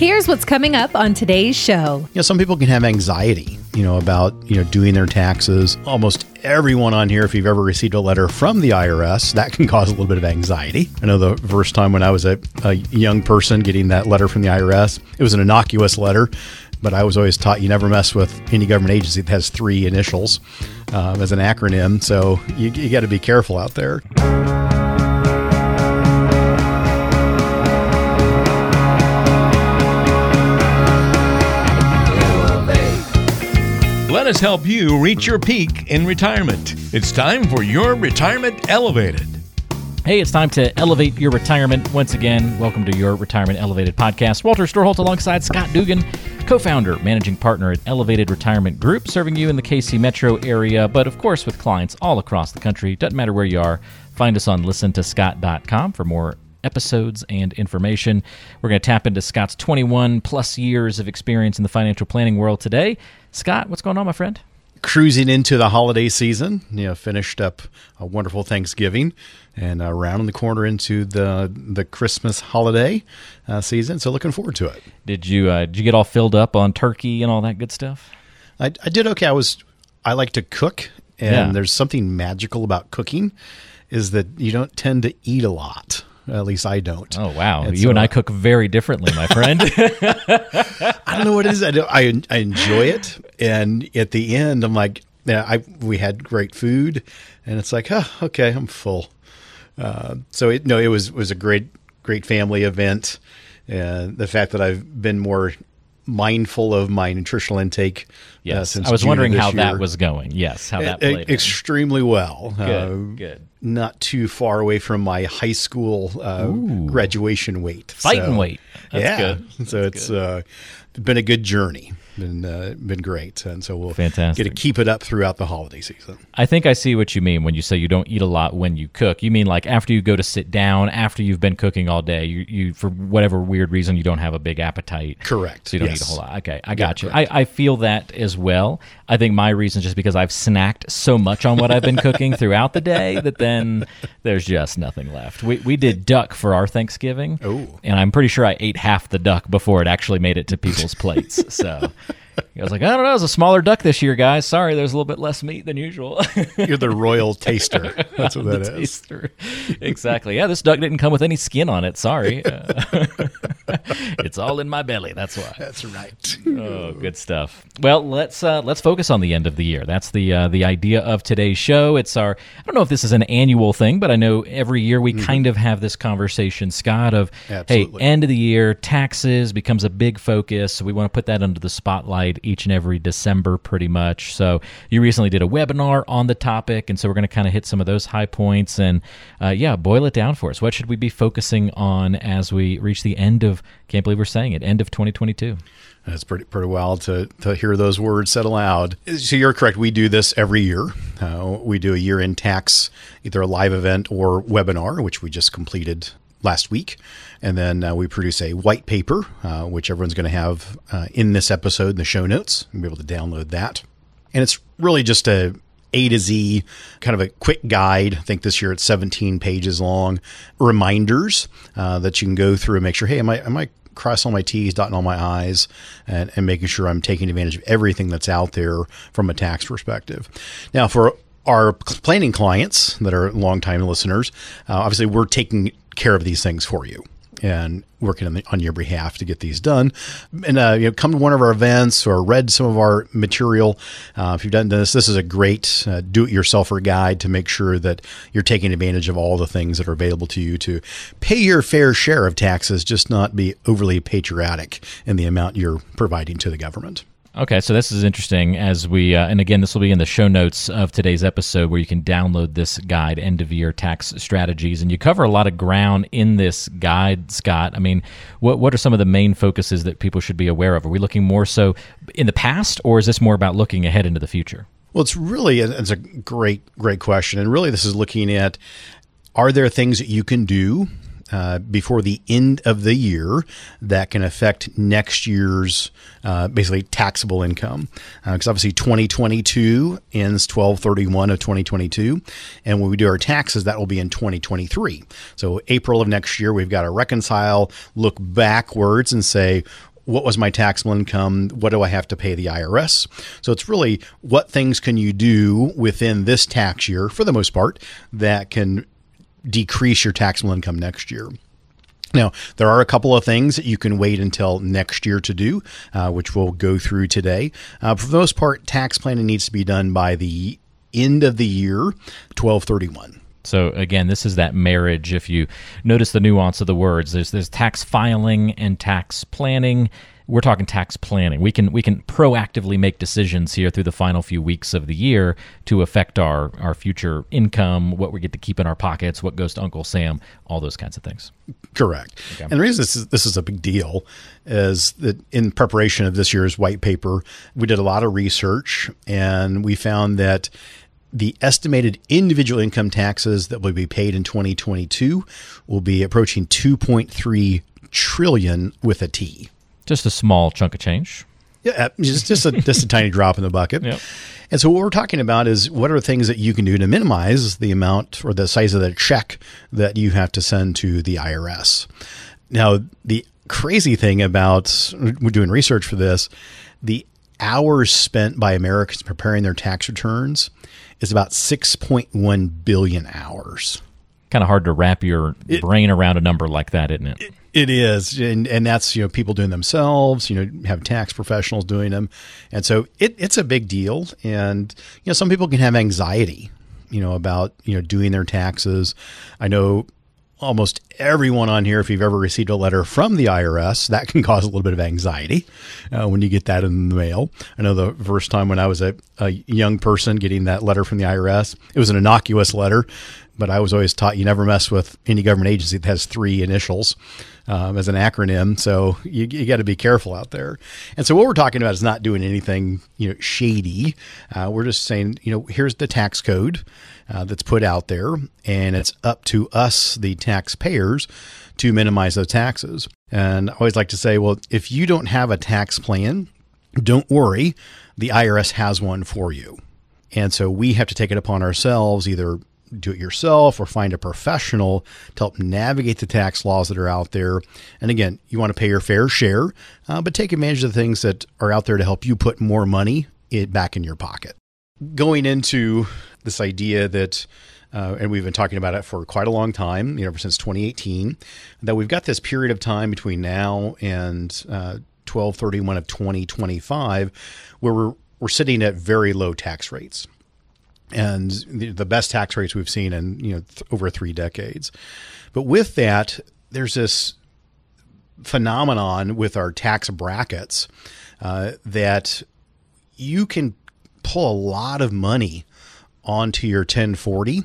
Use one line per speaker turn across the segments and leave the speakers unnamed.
Here's what's coming up on today's show.
You know, some people can have anxiety, you know, about, you know, doing their taxes. Almost everyone on here, if you've ever received a letter from the IRS, that can cause a little bit of anxiety. I know the first time when I was a, a young person getting that letter from the IRS, it was an innocuous letter, but I was always taught you never mess with any government agency that has three initials um, as an acronym. So you, you got to be careful out there.
Us help you reach your peak in retirement. It's time for your Retirement Elevated.
Hey, it's time to elevate your retirement once again. Welcome to your Retirement Elevated podcast. Walter Storholt alongside Scott Dugan, co founder, managing partner at Elevated Retirement Group, serving you in the KC metro area, but of course with clients all across the country. Doesn't matter where you are. Find us on listen listentoscott.com for more episodes and information. We're going to tap into Scott's 21 plus years of experience in the financial planning world today. Scott, what's going on, my friend?
Cruising into the holiday season, you know, finished up a wonderful Thanksgiving and uh, rounding the corner into the the Christmas holiday uh, season. So looking forward to it.
Did you uh, did you get all filled up on turkey and all that good stuff?
I, I did okay. I was I like to cook, and
Yeah.
there's something magical about cooking, is that you don't tend to eat a lot. At least I don't.
Oh wow,
And
you
so,
and I
uh,
cook very differently, my friend.
I don't know what it is. I, don't- I I enjoy it, and at the end, I'm like, yeah, I we had great food, and it's like, oh, okay, I'm full. Uh, so it no, it was was a great great family event, and the fact that I've been more mindful of my nutritional intake. uh,
yes,
since
I was
June
wondering how that was going. Yes, how that played.
extremely well.
Good,
Uh,
good.
Not too far away from my high school uh, graduation weight.
Fighting
So,
weight. That's
yeah.
good.
So it's uh, been a good journey. Been uh, been great, and so we'll
Fantastic.
get to keep it up throughout the holiday season.
I think I see what you mean when you say you don't eat a lot when you cook. You mean like after you go to sit down, after you've been cooking all day, you, you for whatever weird reason you don't have a big appetite.
Correct.
So you don't
Yes.
eat a whole lot. Okay, I got you. I, I feel that as well. I think my reason is just because I've snacked so much on what I've been cooking throughout the day that then there's just nothing left. We we did duck for our Thanksgiving.
Oh.
And I'm pretty sure I ate half the duck before it actually made it to people's plates. So I was like, I don't know, it was a smaller duck this year, guys. Sorry, there's a little bit less meat than usual.
You're the royal taster. That's what that is.
taster. exactly. Yeah, this duck didn't come with any skin on it. Sorry. Uh, it's all in my belly. That's why.
That's right.
Oh, good stuff. Well, let's uh, let's focus on the end of the year. That's the uh, the idea of today's show. It's our I don't know if this is an annual thing, but I know every year we kind of have this conversation, Scott, of
Absolutely.
hey, end of the year taxes becomes a big focus. So we want to put that under the spotlight each and every December, pretty much. So you recently did a webinar on the topic, and so we're going to kind of hit some of those high points and uh, yeah, boil it down for us. What should we be focusing on as we reach the end of? Can't believe we're saying it. End of 2022.
That's pretty pretty wild to to hear those words said aloud. So you're correct. We do this every year. Uh, we do a year in tax, either a live event or webinar, which we just completed last week, and then uh, we produce a white paper, uh, which everyone's going to have uh, in this episode in the show notes. You'll be able to download that, and it's really just a a to Z, kind of a quick guide. I think this year it's 17 pages long. Reminders uh, that you can go through and make sure, hey, am I am I crossing all my T's, dotting all my I's, and, and making sure I'm taking advantage of everything that's out there from a tax perspective. Now, for our planning clients that are longtime listeners, uh, obviously we're taking care of these things for you and working on, the, on your behalf to get these done. And uh, you know, come to one of our events or read some of our material. Uh, if you've done this, this is a great uh, do-it-yourselfer guide to make sure that you're taking advantage of all the things that are available to you to pay your fair share of taxes, just not be overly patriotic in the amount you're providing to the government.
Okay, so this is interesting as we, uh, and again, this will be in the show notes of today's episode where you can download this guide, End of Year Tax Strategies. And you cover a lot of ground in this guide, Scott. I mean, what, what are some of the main focuses that people should be aware of? Are we looking more so in the past, or is this more about looking ahead into the future?
Well, it's really it's a great great question, and really this is looking at are there things that you can do uh, before the end of the year that can affect next year's uh, basically taxable income because obviously 2022 ends 1231 of 2022 and when we do our taxes that will be in 2023 so april of next year we've got to reconcile look backwards and say what was my taxable income? What do I have to pay the IRS? So it's really what things can you do within this tax year, for the most part, that can decrease your taxable income next year. Now, there are a couple of things that you can wait until next year to do, uh, which we'll go through today. Uh, for the most part, tax planning needs to be done by the end of the year, 1231.
So again, this is that marriage. If you notice the nuance of the words, there's there's tax filing and tax planning. We're talking tax planning. We can we can proactively make decisions here through the final few weeks of the year to affect our our future income, what we get to keep in our pockets, what goes to Uncle Sam, all those kinds of things.
Correct. And the reason this is, this is a big deal is that in preparation of this year's white paper, we did a lot of research and we found that the estimated individual income taxes that will be paid in 2022 will be approaching 2.3 trillion with a T.
Just a small chunk of change.
Yeah, uh, just just a just a tiny drop in the bucket.
Yep.
And so what we're talking about is what are things that you can do to minimize the amount or the size of the check that you have to send to the IRS. Now, the crazy thing about we're doing research for this, the hours spent by Americans preparing their tax returns is about 6.1 billion hours.
Kind of hard to wrap your brain around a number like that, isn't it?
It is, and and that's you know people doing themselves. You know, have tax professionals doing them, and so it, it's a big deal. And you know, some people can have anxiety, you know, about you know doing their taxes. I know almost everyone on here, if you've ever received a letter from the IRS, that can cause a little bit of anxiety uh, when you get that in the mail. I know the first time when I was a, a young person getting that letter from the IRS, it was an innocuous letter, but I was always taught you never mess with any government agency that has three initials um, as an acronym. So you, you got to be careful out there. And so what we're talking about is not doing anything you know shady. Uh, we're just saying you know here's the tax code uh, that's put out there, and it's up to us, the taxpayers, to minimize those taxes. And I always like to say, well, if you don't have a tax plan, don't worry, the IRS has one for you. And so we have to take it upon ourselves, either do it yourself or find a professional to help navigate the tax laws that are out there. And again, you want to pay your fair share, uh, but take advantage of the things that are out there to help you put more money it back in your pocket. Going into this idea that uh, and we've been talking about it for quite a long time, you know, ever since 2018, that we've got this period of time between now and uh, 1231 of 2025 where we're, we're sitting at very low tax rates and the, the best tax rates we've seen in you know th- over three decades. But with that, there's this phenomenon with our tax brackets uh, that you can pull a lot of money onto your 1040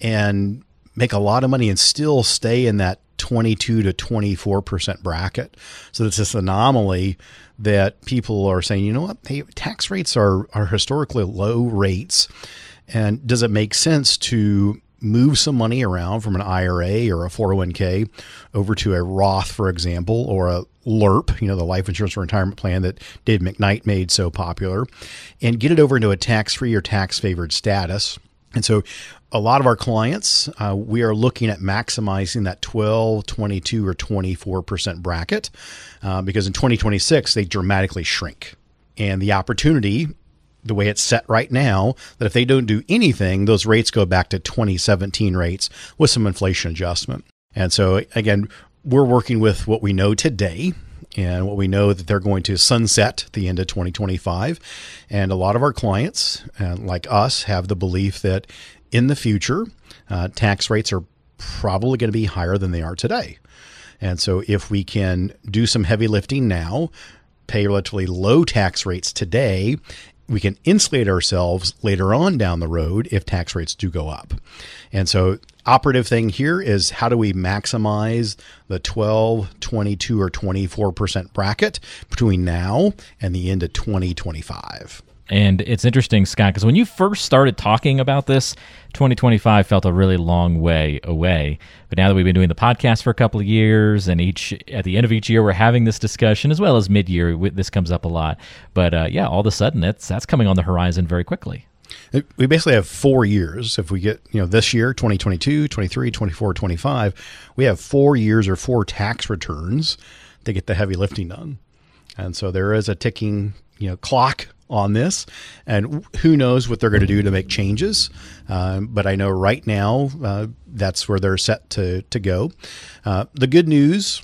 and make a lot of money and still stay in that 22 to 24% bracket. So it's this anomaly that people are saying, you know what, hey, tax rates are, are historically low rates. And does it make sense to move some money around from an IRA or a 401k over to a Roth, for example, or a LIRP, you know, the life insurance retirement plan that Dave McKnight made so popular, and get it over into a tax free or tax favored status. And so a lot of our clients, uh, we are looking at maximizing that 12, 22, or 24% bracket uh, because in 2026, they dramatically shrink. And the opportunity, the way it's set right now, that if they don't do anything, those rates go back to 2017 rates with some inflation adjustment. And so, again, we're working with what we know today and what we know that they're going to sunset at the end of 2025. And a lot of our clients, uh, like us, have the belief that in the future, uh, tax rates are probably going to be higher than they are today. And so, if we can do some heavy lifting now, pay relatively low tax rates today, we can insulate ourselves later on down the road if tax rates do go up. And so, operative thing here is how do we maximize the 12, 22, or 24% bracket between now and the end of 2025?
And it's interesting, Scott, because when you first started talking about this, 2025 felt a really long way away. But now that we've been doing the podcast for a couple of years, and each at the end of each year we're having this discussion, as well as mid-year, this comes up a lot. But uh, yeah, all of a sudden, it's that's coming on the horizon very quickly.
We basically have four years. If we get, you know, this year, 2022, 23, 24, 25, we have four years or four tax returns to get the heavy lifting done. And so there is a ticking, you know, clock on this, and who knows what they're going to do to make changes. Um, but I know right now uh, that's where they're set to to go. Uh, the good news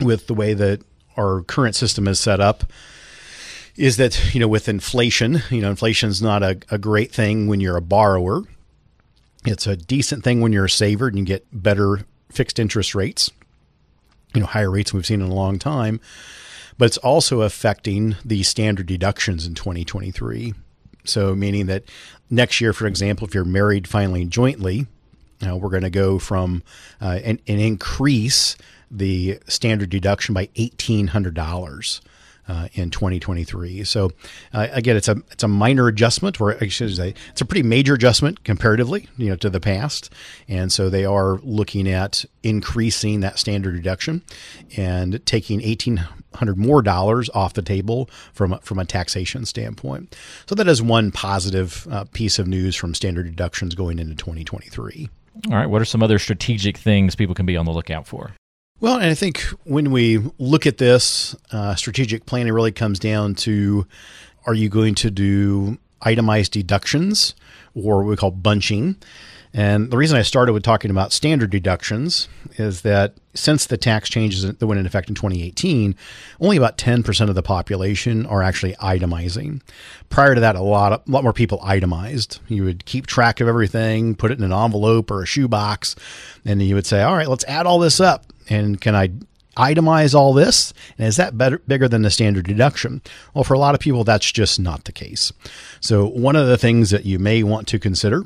with the way that our current system is set up is that you know with inflation, you know, inflation is not a, a great thing when you're a borrower. It's a decent thing when you're a saver and you get better fixed interest rates, you know, higher rates we've seen in a long time. But it's also affecting the standard deductions in 2023. So, meaning that next year, for example, if you're married filing jointly, uh, we're going to go from uh, and, and increase the standard deduction by $1,800 uh, in 2023. So uh, again, it's a it's a minor adjustment, or I should say, it's a pretty major adjustment comparatively, you know, to the past. And so they are looking at increasing that standard deduction and taking 1,800 more dollars off the table from from a taxation standpoint. So that is one positive uh, piece of news from standard deductions going into 2023.
All right. What are some other strategic things people can be on the lookout for?
Well, and I think when we look at this, uh, strategic planning really comes down to are you going to do itemized deductions or what we call bunching? And the reason I started with talking about standard deductions is that since the tax changes that went into effect in 2018, only about 10% of the population are actually itemizing. Prior to that, a lot, a lot more people itemized. You would keep track of everything, put it in an envelope or a shoebox, and you would say, all right, let's add all this up. And can I itemize all this? And is that better, bigger than the standard deduction? Well, for a lot of people, that's just not the case. So, one of the things that you may want to consider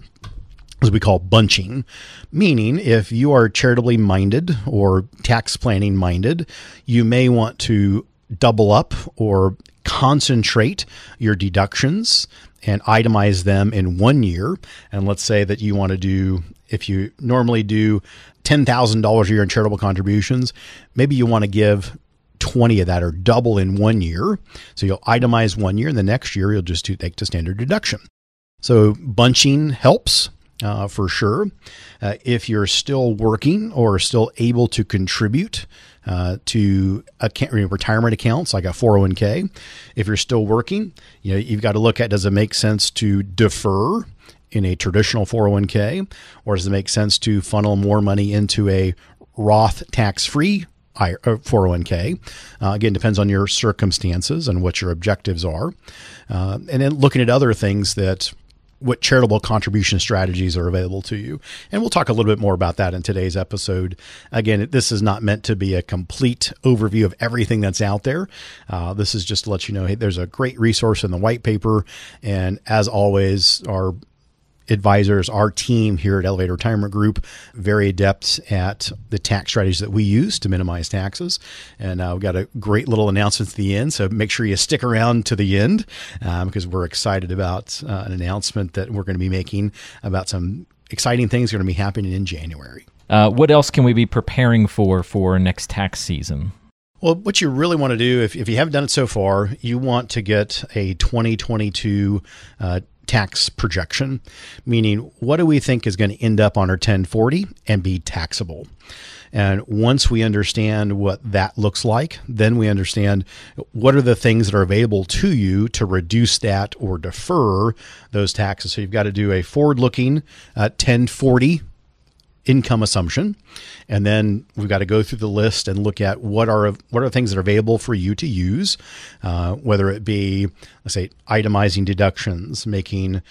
is we call bunching, meaning if you are charitably minded or tax planning minded, you may want to double up or concentrate your deductions and itemize them in one year. And let's say that you want to do, if you normally do $10,000 a year in charitable contributions, maybe you want to give 20 of that or double in one year. So you'll itemize one year and the next year you'll just take the standard deduction. So bunching helps uh, for sure. Uh, if you're still working or still able to contribute uh, to account, retirement accounts like a 401k, if you're still working, you know you've got to look at does it make sense to defer in a traditional 401k, or does it make sense to funnel more money into a Roth tax-free 401k. Uh, again, depends on your circumstances and what your objectives are. Uh, and then looking at other things that what charitable contribution strategies are available to you. And we'll talk a little bit more about that in today's episode. Again, this is not meant to be a complete overview of everything that's out there. Uh, this is just to let you know, hey, there's a great resource in the white paper. And as always, our advisors, our team here at Elevated Retirement Group, very adept at the tax strategies that we use to minimize taxes. And uh, we've got a great little announcement at the end. So make sure you stick around to the end um, because we're excited about uh, an announcement that we're going to be making about some exciting things going to be happening in January.
Uh, what else can we be preparing for for next tax season?
Well, what you really want to do, if, if you haven't done it so far, you want to get a 2022 uh, tax projection, meaning what do we think is going to end up on our 1040 and be taxable? And once we understand what that looks like, then we understand what are the things that are available to you to reduce that or defer those taxes. So you've got to do a forward looking uh, 1040 income assumption, and then we've got to go through the list and look at what are what are things that are available for you to use, uh, whether it be let's say itemizing deductions, making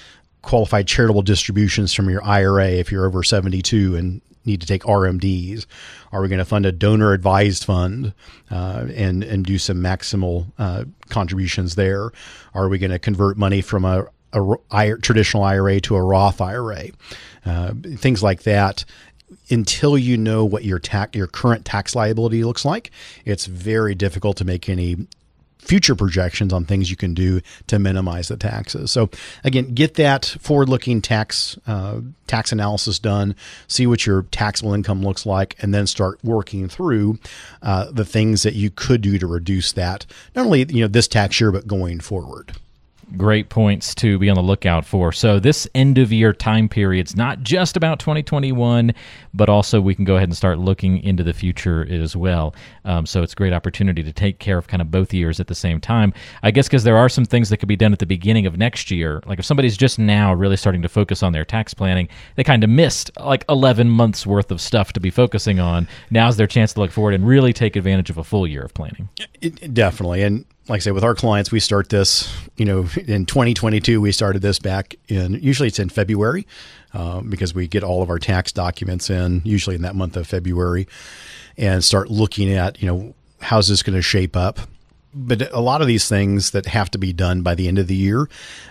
qualified charitable distributions from your IRA if you're over 72 and need to take RMDs? Are we going to fund a donor advised fund uh, and and do some maximal uh, contributions there? Are we going to convert money from a, a traditional IRA to a Roth IRA? Uh, things like that. Until you know what your tax, your current tax liability looks like, it's very difficult to make any future projections on things you can do to minimize the taxes. So again, get that forward-looking tax uh, tax analysis done, see what your taxable income looks like, and then start working through uh, the things that you could do to reduce that. Not only you know this tax year, but going forward.
Great points to be on the lookout for. So this end of year time period's not just about 2021, but also we can go ahead and start looking into the future as well. Um, so it's a great opportunity to take care of kind of both years at the same time. I guess because there are some things that could be done at the beginning of next year. Like if somebody's just now really starting to focus on their tax planning, they kind of missed like 11 months worth of stuff to be focusing on. Now's their chance to look forward and really take advantage of a full year of planning.
It, it definitely. And like I say, with our clients, we start this, you know, in 2022, we started this back in, usually it's in February um, because we get all of our tax documents in, usually in that month of February, and start looking at, you know, how's this going to shape up. But a lot of these things that have to be done by the end of the year,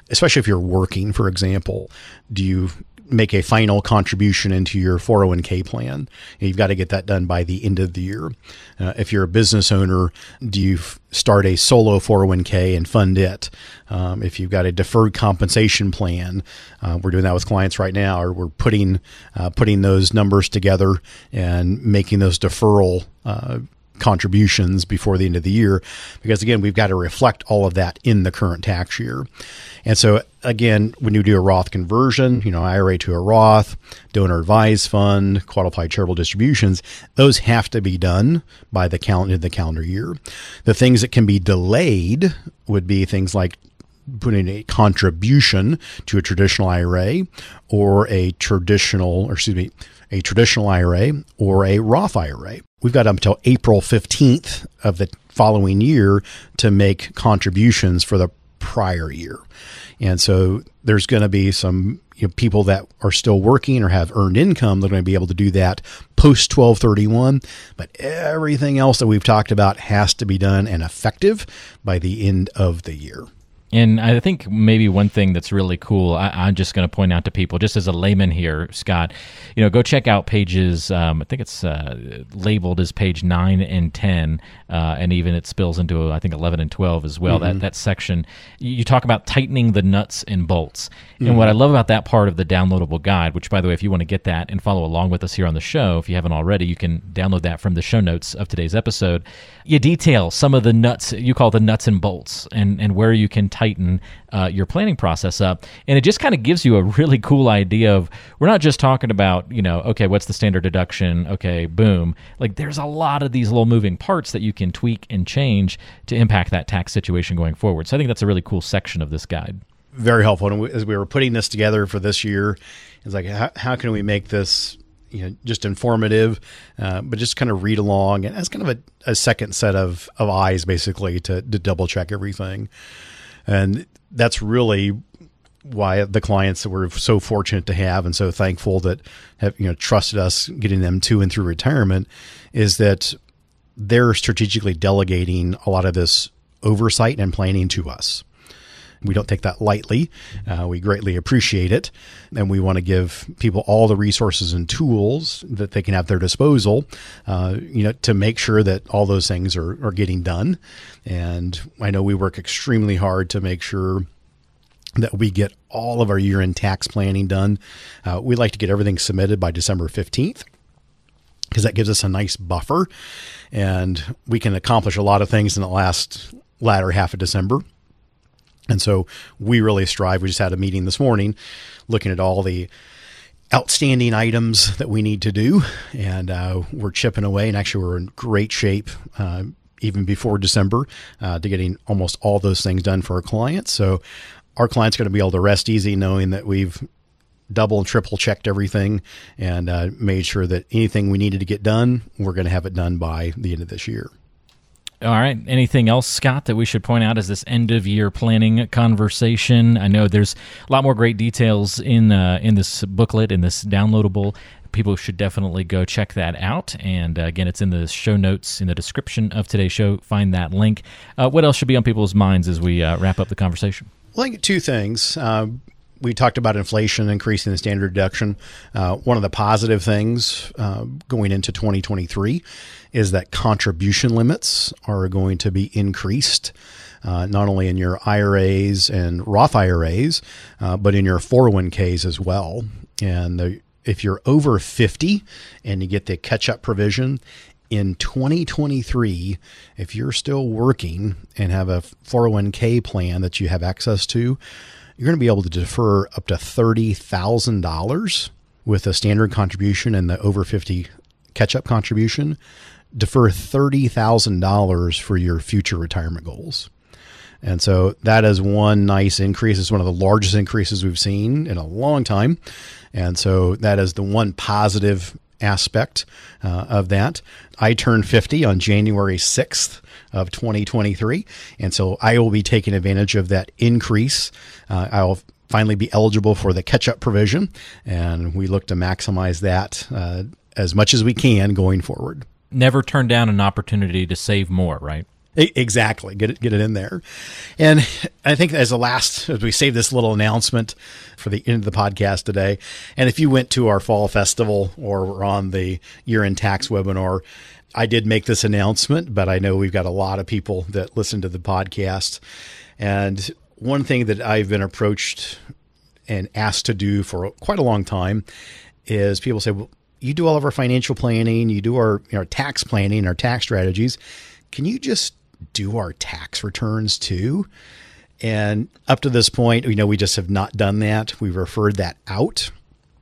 especially if you're working, for example, do you make a final contribution into your 401k plan. You've got to get that done by the end of the year. Uh, if you're a business owner, do you f- start a solo 401k and fund it? Um, if you've got a deferred compensation plan, uh, we're doing that with clients right now, or we're putting uh, putting those numbers together and making those deferral uh, contributions before the end of the year because again we've got to reflect all of that in the current tax year. And so again when you do a roth conversion you know ira to a roth donor advised fund qualified charitable distributions those have to be done by the calendar the calendar year. The things that can be delayed would be things like putting a contribution to a traditional ira or a traditional or excuse me a traditional ira or a roth ira we've got until April 15th of the following year to make contributions for the prior year. And so there's going to be some you know, people that are still working or have earned income. They're going to be able to do that post 1231. But everything else that we've talked about has to be done and effective by the end of the year.
And I think maybe one thing that's really cool, I, am just going to point out to people, just as a layman here, Scott, you know, go check out pages. Um, I think it's uh, labeled as page nine and ten, uh, and even it spills into I think eleven and twelve as well. Mm-hmm. That that section, you talk about tightening the nuts and bolts. Mm-hmm. And what I love about that part of the downloadable guide, which by the way, if you want to get that and follow along with us here on the show, if you haven't already, you can download that from the show notes of today's episode. You detail some of the nuts you call the nuts and bolts, and and where you can tighten uh, your planning process up. And it just kind of gives you a really cool idea of we're not just talking about, you know, okay, what's the standard deduction? Okay, boom. Like there's a lot of these little moving parts that you can tweak and change to impact that tax situation going forward. So I think that's a really cool section of this guide.
Very helpful. And as we were putting this together for this year, it's like, how, how can we make this you know just informative, uh, but just kind of read along and as kind of a, a second set of, of eyes basically to, to double check everything. And that's really why the clients that we're so fortunate to have and so thankful that have you know trusted us getting them to and through retirement is that they're strategically delegating a lot of this oversight and planning to us. We don't take that lightly. Uh, we greatly appreciate it. And we want to give people all the resources and tools that they can have at their disposal, uh, you know, to make sure that all those things are, are getting done. And I know we work extremely hard to make sure that we get all of our year end tax planning done. Uh, we like to get everything submitted by December 15th because that gives us a nice buffer and we can accomplish a lot of things in the last latter half of December. And so we really strive. We just had a meeting this morning looking at all the outstanding items that we need to do. And uh, we're chipping away. And actually, we're in great shape. Uh, even before December, uh, to getting almost all those things done for our clients. So, our client's going to be able to rest easy knowing that we've double and triple checked everything and uh, made sure that anything we needed to get done, we're going to have it done by the end of this year.
All right. Anything else, Scott, that we should point out as this end of year planning conversation? I know there's a lot more great details in uh, in this booklet in this downloadable. People should definitely go check that out. And uh, again, it's in the show notes in the description of today's show. Find that link. Uh, what else should be on people's minds as we uh, wrap up the conversation?
Well, I think two things. We talked about inflation increasing the standard deduction. Uh, one of the positive things uh, going into 2023 is that contribution limits are going to be increased. Uh, not only in your IRAs and Roth IRAs, uh, but in your 401ks as well. And the, if you're over 50 and you get the catch up provision, in 2023, if you're still working and have a 401k plan that you have access to, you're going to be able to defer up to $30,000 with a standard contribution and the over 50 catch up contribution. Defer $30,000 for your future retirement goals. And so that is one nice increase. It's one of the largest increases we've seen in a long time. And so that is the one positive aspect uh, of that. I turned 50 on January 6th of 2023. And so I will be taking advantage of that increase. Uh, I'll finally be eligible for the catch up provision. And we look to maximize that uh, as much as we can going forward.
Never turn down an opportunity to save more, right?
Exactly. Get it, get it in there. And I think as a last, as we save this little announcement for the end of the podcast today, and if you went to our fall festival or were on the year end tax webinar, I did make this announcement, but I know we've got a lot of people that listen to the podcast. And one thing that I've been approached and asked to do for quite a long time is people say, well, you do all of our financial planning, you do our, our tax planning, our tax strategies. Can you just do our tax returns too. And up to this point, you know, we just have not done that. We've referred that out.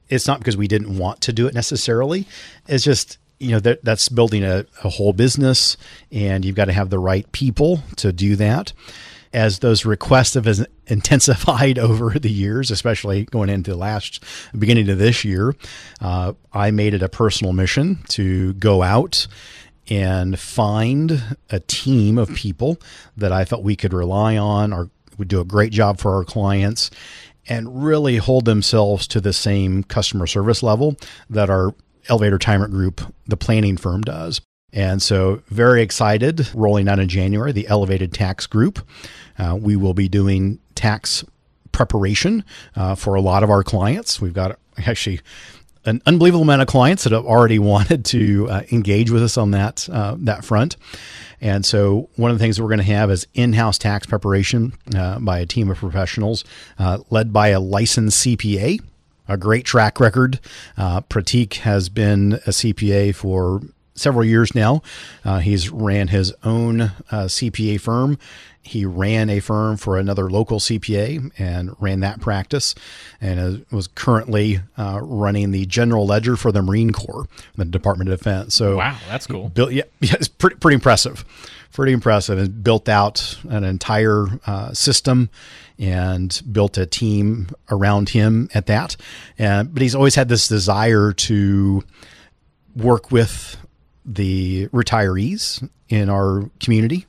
It's not because we didn't want to do it necessarily. It's just, you know, that, that's building a, a whole business and you've got to have the right people to do that. As those requests have intensified over the years, especially going into the last beginning of this year, uh, I made it a personal mission to go out and find a team of people that I felt we could rely on or would do a great job for our clients and really hold themselves to the same customer service level that our Elevated Retirement Group, the planning firm, does. And so, very excited rolling out in January, the Elevated Tax Group. Uh, we will be doing tax preparation uh, for a lot of our clients. We've got actually an unbelievable amount of clients that have already wanted to uh, engage with us on that uh, that front. And so, one of the things that we're going to have is in-house tax preparation uh, by a team of professionals uh, led by a licensed CPA. A great track record. Uh, Pratik has been a CPA for several years now. Uh, he's ran his own uh, CPA firm. He ran a firm for another local CPA and ran that practice, and was currently uh, running the general ledger for the Marine Corps, the Department of Defense. So
wow, that's cool.
Built, yeah, yeah, it's pretty pretty impressive, pretty impressive, and built out an entire uh, system and built a team around him at that. And but he's always had this desire to work with the retirees in our community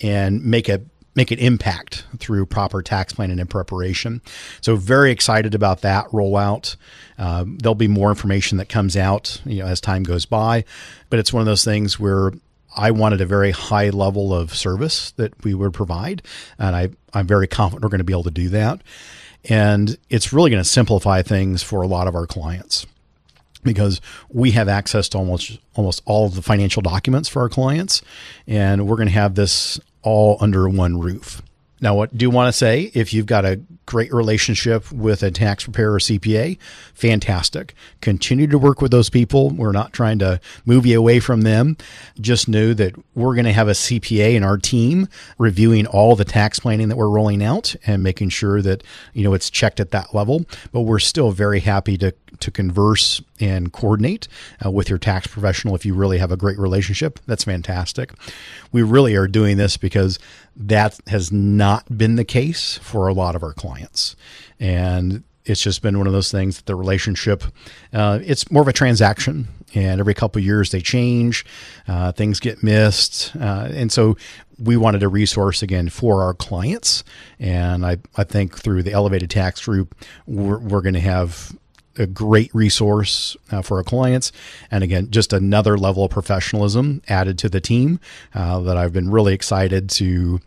and make a make an impact through proper tax planning and preparation. So very excited about that rollout. Um, there'll be more information that comes out, you know, as time goes by, but it's one of those things where I wanted a very high level of service that we would provide, and I, I'm very confident we're going to be able to do that. And it's really going to simplify things for a lot of our clients because we have access to almost almost all of the financial documents for our clients and we're going to have this all under one roof. Now, what do you want to say? If you've got a great relationship with a tax preparer or CPA, fantastic. Continue to work with those people. We're not trying to move you away from them. Just know that we're going to have a CPA in our team reviewing all the tax planning that we're rolling out and making sure that, you know, it's checked at that level. But we're still very happy to to converse and coordinate uh, with your tax professional if you really have a great relationship. That's fantastic. We really are doing this because that has not been the case for a lot of our clients. And it's just been one of those things that the relationship uh, it's more of a transaction and every couple of years they change uh, things get missed uh, and so we wanted a resource again for our clients and i, I think through the elevated tax group we're, we're going to have a great resource uh, for our clients. And again, just another level of professionalism added to the team uh, that I've been really excited to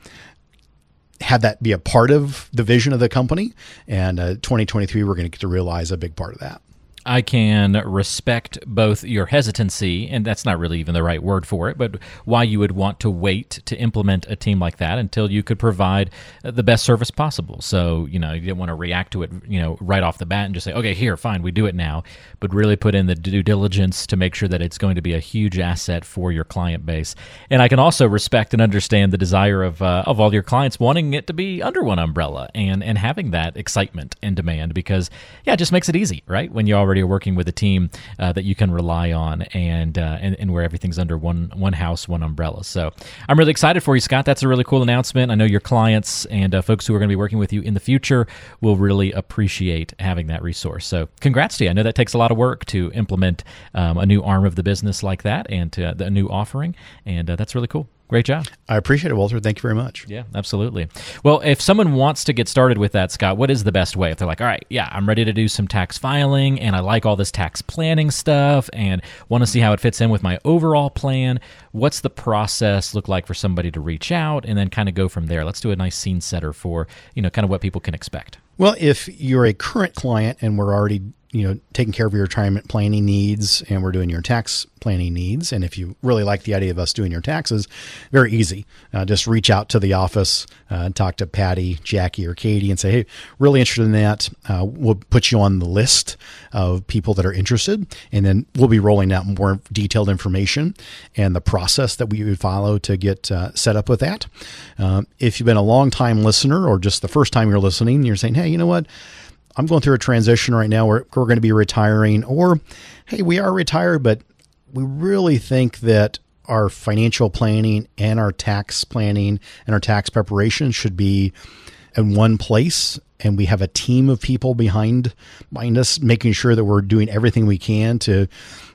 have that be a part of the vision of the company. And uh, 2023, we're going to get to realize a big part of that.
I can respect both your hesitancy, and that's not really even the right word for it, but why you would want to wait to implement a team like that until you could provide the best service possible. So, you know, you didn't want to react to it, you know, right off the bat and just say, okay, here, fine, we do it now, but really put in the due diligence to make sure that it's going to be a huge asset for your client base. And I can also respect and understand the desire of, uh, of all your clients wanting it to be under one umbrella and, and having that excitement and demand because, yeah, it just makes it easy, right? When you already are working with a team uh, that you can rely on and, uh, and and where everything's under one one house, one umbrella. So I'm really excited for you, Scott. That's a really cool announcement. I know your clients and uh, folks who are going to be working with you in the future will really appreciate having that resource. So congrats to you. I know that takes a lot of work to implement um, a new arm of the business like that and to, a new offering, and uh, that's really cool. Great job.
I appreciate it, Walter. Thank you very much.
Yeah, absolutely. Well, if someone wants to get started with that, Scott, what is the best way? If they're like, all right, yeah, I'm ready to do some tax filing and I like all this tax planning stuff and want to see how it fits in with my overall plan, what's the process look like for somebody to reach out and then kind of go from there? Let's do a nice scene setter for, you know, kind of what people can expect.
Well, if you're a current client and we're already you know taking care of your retirement planning needs and we're doing your tax planning needs. And if you really like the idea of us doing your taxes very easy. Uh, just reach out to the office uh, talk to patty jackie or katie and say hey really interested in that. Uh, we'll put you on the list of people that are interested. And then we'll be rolling out more detailed information and the process that we would follow to get uh, set up with that. Um, if you've been a long time listener or just the first time you're listening you're saying hey you know what I'm going through a transition right now where we're going to be retiring, or hey, we are retired, but we really think that our financial planning and our tax planning and our tax preparation should be in one place and we have a team of people behind behind us making sure that we're doing everything we can to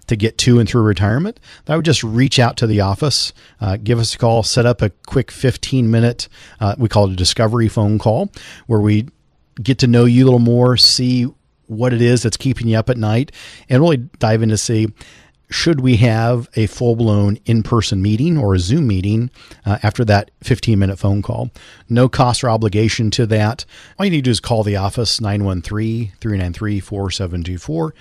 to get to and through retirement. I would just reach out to the office uh, give us a call set up a quick 15 minute uh, we call it a discovery phone call where we get to know you a little more, see what it is that's keeping you up at night, and really dive into see should we have a full blown in person meeting or a Zoom meeting uh, after that 15 minute phone call? No cost or obligation to that. All you need to do is call the office 913 393 4724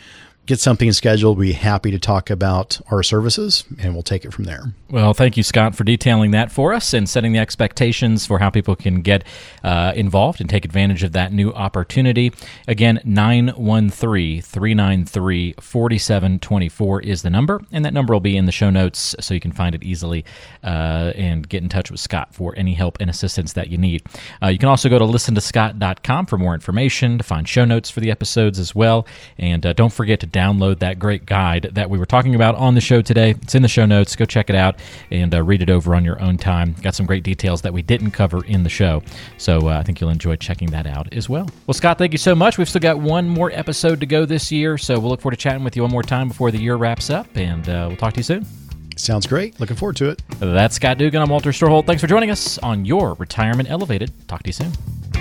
get something scheduled, we'd be happy to talk about our services and we'll take it from there.
Well, thank you, Scott, for detailing that for us and setting the expectations for how people can get uh, involved and take advantage of that new opportunity. Again, 913 393 4724 is the number, and that number will be in the show notes so you can find it easily uh, and get in touch with Scott for any help and assistance that you need. Uh, you can also go to listentoscott.com for more information, to find show notes for the episodes as well. And uh, don't forget to download that great guide that we were talking about on the show today. It's in the show notes. Go check it out and uh, read it over on your own time. Got some great details that we didn't cover in the show. So uh, I think you'll enjoy checking that out as well. Well, Scott, thank you so much. We've still got one more episode to go this year. So we'll look forward to chatting with you one more time before the year wraps up. And uh, we'll talk to you soon.
Sounds great. Looking forward to it.
That's Scott Dugan. I'm Walter Storholt. Thanks for joining us on your Retirement Elevated. Talk to you soon.